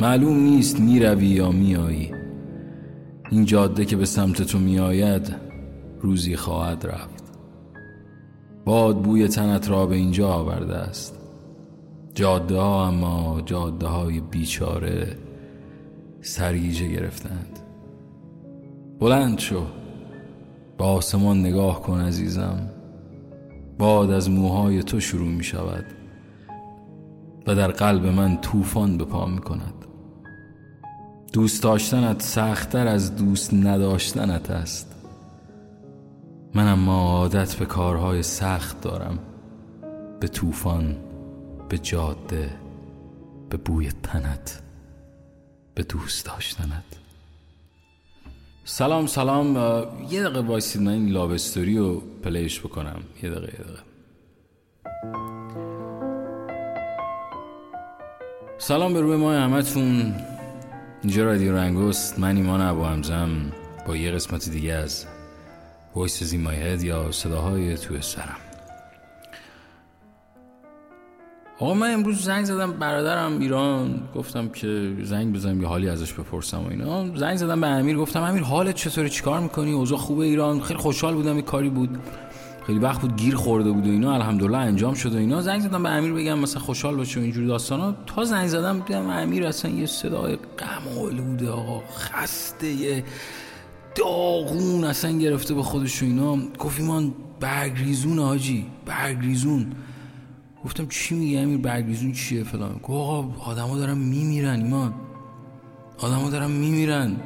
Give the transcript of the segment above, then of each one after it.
معلوم نیست می‌روی یا میایی. این جاده که به سمت تو میآید روزی خواهد رفت. باد بوی تنت را به اینجا آورده است. جاده ها اما جاده های بیچاره سرگیجه گرفتند. بلند شو. به آسمان نگاه کن عزیزم. باد از موهای تو شروع می شود و در قلب من طوفان به پا می کند دوست داشتنت سختتر از دوست نداشتنت است. من اما عادت به کارهای سخت دارم. به طوفان به جاده به بوی تنت به دوست داشتنت. سلام سلام. یه دقیقه وایسید من این لاوستوری رو پلیش بکنم. یه دقیقه یه دقیقه. سلام به روی ماه همتون. اینجا رادیو رنگوست. من ایمان ابو همزم با یه قسمت دیگه از Voices In My Head یا صداهای توی سرم. آقا من امروز زنگ زدم برادرم ایران. گفتم که زنگ بزنم یه حالی ازش بپرسم و اینا. زنگ زدم به امیر. گفتم امیر حالت چطوری؟ چیکار می‌کنی؟ اوضاع خوبه ایران؟ خیلی خوشحال بودم یه کاری بود. خیلی وقت بود گیر خورده بود و اینا الحمدلله انجام شد و اینا. زنگ زدم به امیر بگم مثلا خوشحال باشه اینجوری داستانا. تا زنگ زدم دیدم امیر اصلا یه صدای غم آلوده آقا خسته یه داغون اصلا گرفته به خودش و اینا. گفت ایمان برگریزون آجی برگریزون. گفتم چی میگه امیر؟ برگریزون چیه فلان؟ گفت آقا آدما دارن میمیرن ایمان. آدما دارن میمیرن.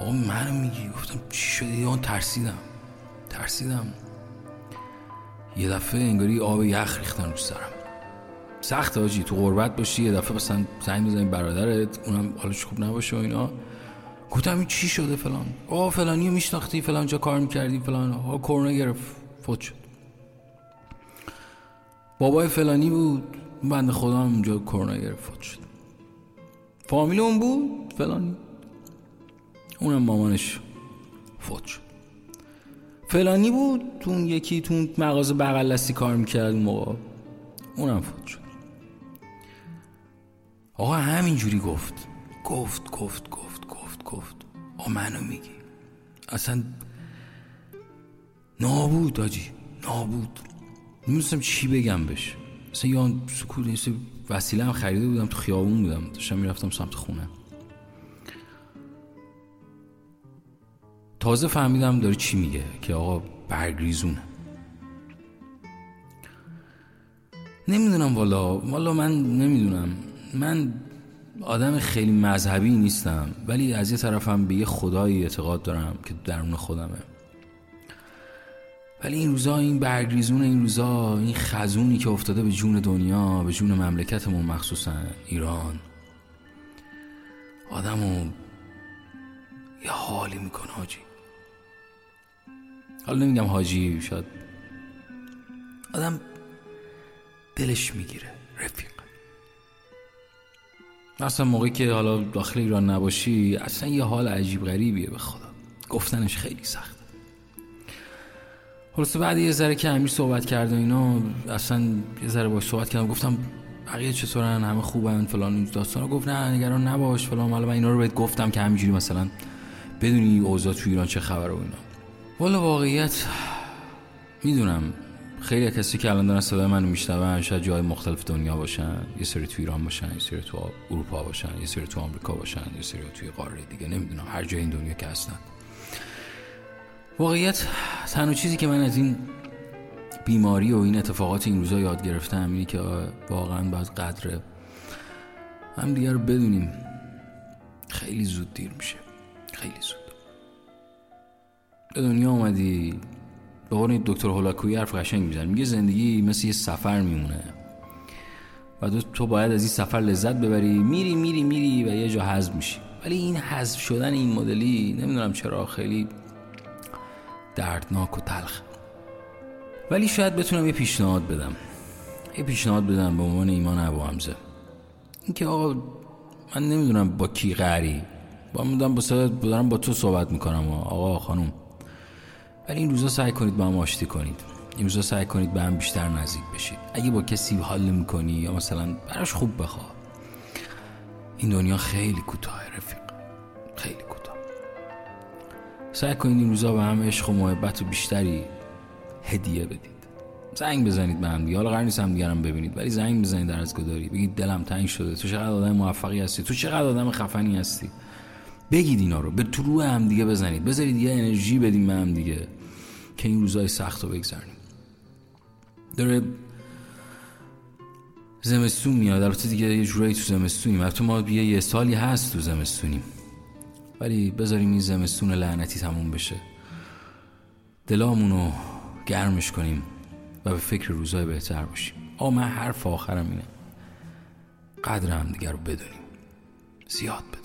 آقا من میگی؟ گفتم چی شده؟ ایمان ترسیدم. ترسیدم. یه دفعه انگاری آب یخ ریختن رو سرم. سخت آجی تو غربت باشی یه دفعه مثلا زنگ بزنی برادرت اونم حالش خوب نباشه و اینا. گفتم این چی شده فلان؟ آه فلانی میشناختی فلان جا کار می‌کردی فلان. آه کرونا گرفت فوت شد. بابای فلانی بود بنده خدا هم اونجا کرونا گرفت فوت شد. فامیل اون بود فلانی. اونم مامانش فوت شد. فلانی بود تو اون یکی تو مغازه بغل دستی کار می‌کرد اون موقع. اونم فوت شد. آقا همینجوری گفت. گفت گفت گفت گفت گفت. آقا منو میگی. اصلا نابود آجی نابود. نمیستم چی بگم بهش. مثلا یا سکوت وسیله هم خریده بودم تو خیابون بودم. داشتم می‌رفتم سمت خونه. تازه فهمیدم داره چی میگه که آقا برگریزونه. نمی‌دونم والا والا من نمی‌دونم. من آدم خیلی مذهبی نیستم ولی از یه طرفم به یه خدایی اعتقاد دارم که درون خودمه. ولی این روزا این برگریزون این روزا این خزونی که افتاده به جون دنیا به جون مملکتمون مخصوصا ایران. آدمو یه حالی می‌کنه حاجی حالا نمیگم حاجی شاید آدم دلش می‌گیره رفیق. اصلا موقعی که حالا داخل ایران نباشی اصلا یه حال عجیب غریبیه به خدا. گفتنش خیلی سخت. خلاصه بعد یه ذره که امیر صحبت کرد و اینا اصلا یه ذره باش صحبت کردم گفتم بقیه چطورن همه خوبن فلان این داستانا. گفت نه نگران نباش فلان حالا من اینا رو بهت گفتم که همینجوری مثلا بدونی اوضاع تو ایران چه خبره و اینا. والا واقعیت می‌دونم خیلی کسی که الان دارن صدای منو میشنون شاید جای مختلف دنیا باشن یه سری تو ایران باشن یه سری تو اروپا باشن یه سری تو آمریکا باشن یه سری توی قاره دیگه نمی‌دونم هر جای این دنیا که هستن. واقعیت تنها چیزی که من از این بیماری و این اتفاقات این روزا یاد گرفتم اینه که واقعا باید قدر هم دیگر رو بدونیم. خیلی زود دیر میشه. خیلی زود. به دنیا اومدی به قول دکتر هولاکویی حرف قشنگ می‌زنه. میگه زندگی مثل یه سفر میمونه. و تو باید از این سفر لذت ببری. میری میری میری و یه جا حذف میشی. ولی این حذف شدن این مدلی نمی‌دونم چرا خیلی دردناک و تلخ. ولی شاید بتونم یه پیشنهاد بدم. یه پیشنهاد بدم به عنوان ایمان ابو حمزه. اینکه آقا من نمی‌دونم با کی قری با می‌دونم با دارم با تو صحبت می‌کنم. آقا خانم. ولی این روزا سعی کنید با هم آشتی کنید. این روزا سعی کنید به هم بیشتر نزدیک بشید. اگه با کسی حال می‌کنی یا مثلا براش خوب بخوا این دنیا خیلی کوتاه رفیق. خیلی کوتاه. سعی کنید این روزا به هم عشق و محبت و بیشتری هدیه بدید. زنگ بزنید به هم دیگه. حالا قرار نیست هم دیگرم ببینید ولی زنگ بزنید در از گداری. بگید دلم تنگ شده. تو چقدر آدم موفقی هستی؟ تو چقدر آدم خفنی هستی؟ بگید اینا رو. به تو روح هم دیگه بزنید. بذارید یه انرژی بدیم به هم دیگه که این روزای سخت رو بگذاریم داره زمستون میاد. البته دیگه یه جورایی تو زمستونیم. البته ما بیا یه سالی هست تو زمستونیم. ولی بذاریم این زمستون لعنتی تموم بشه. دلامونو گرمش کنیم و به فکر روزای بهتر باشیم. آه من حرف آخرم اینه. قدر هم دیگر رو بدونیم. زیاد بدونیم.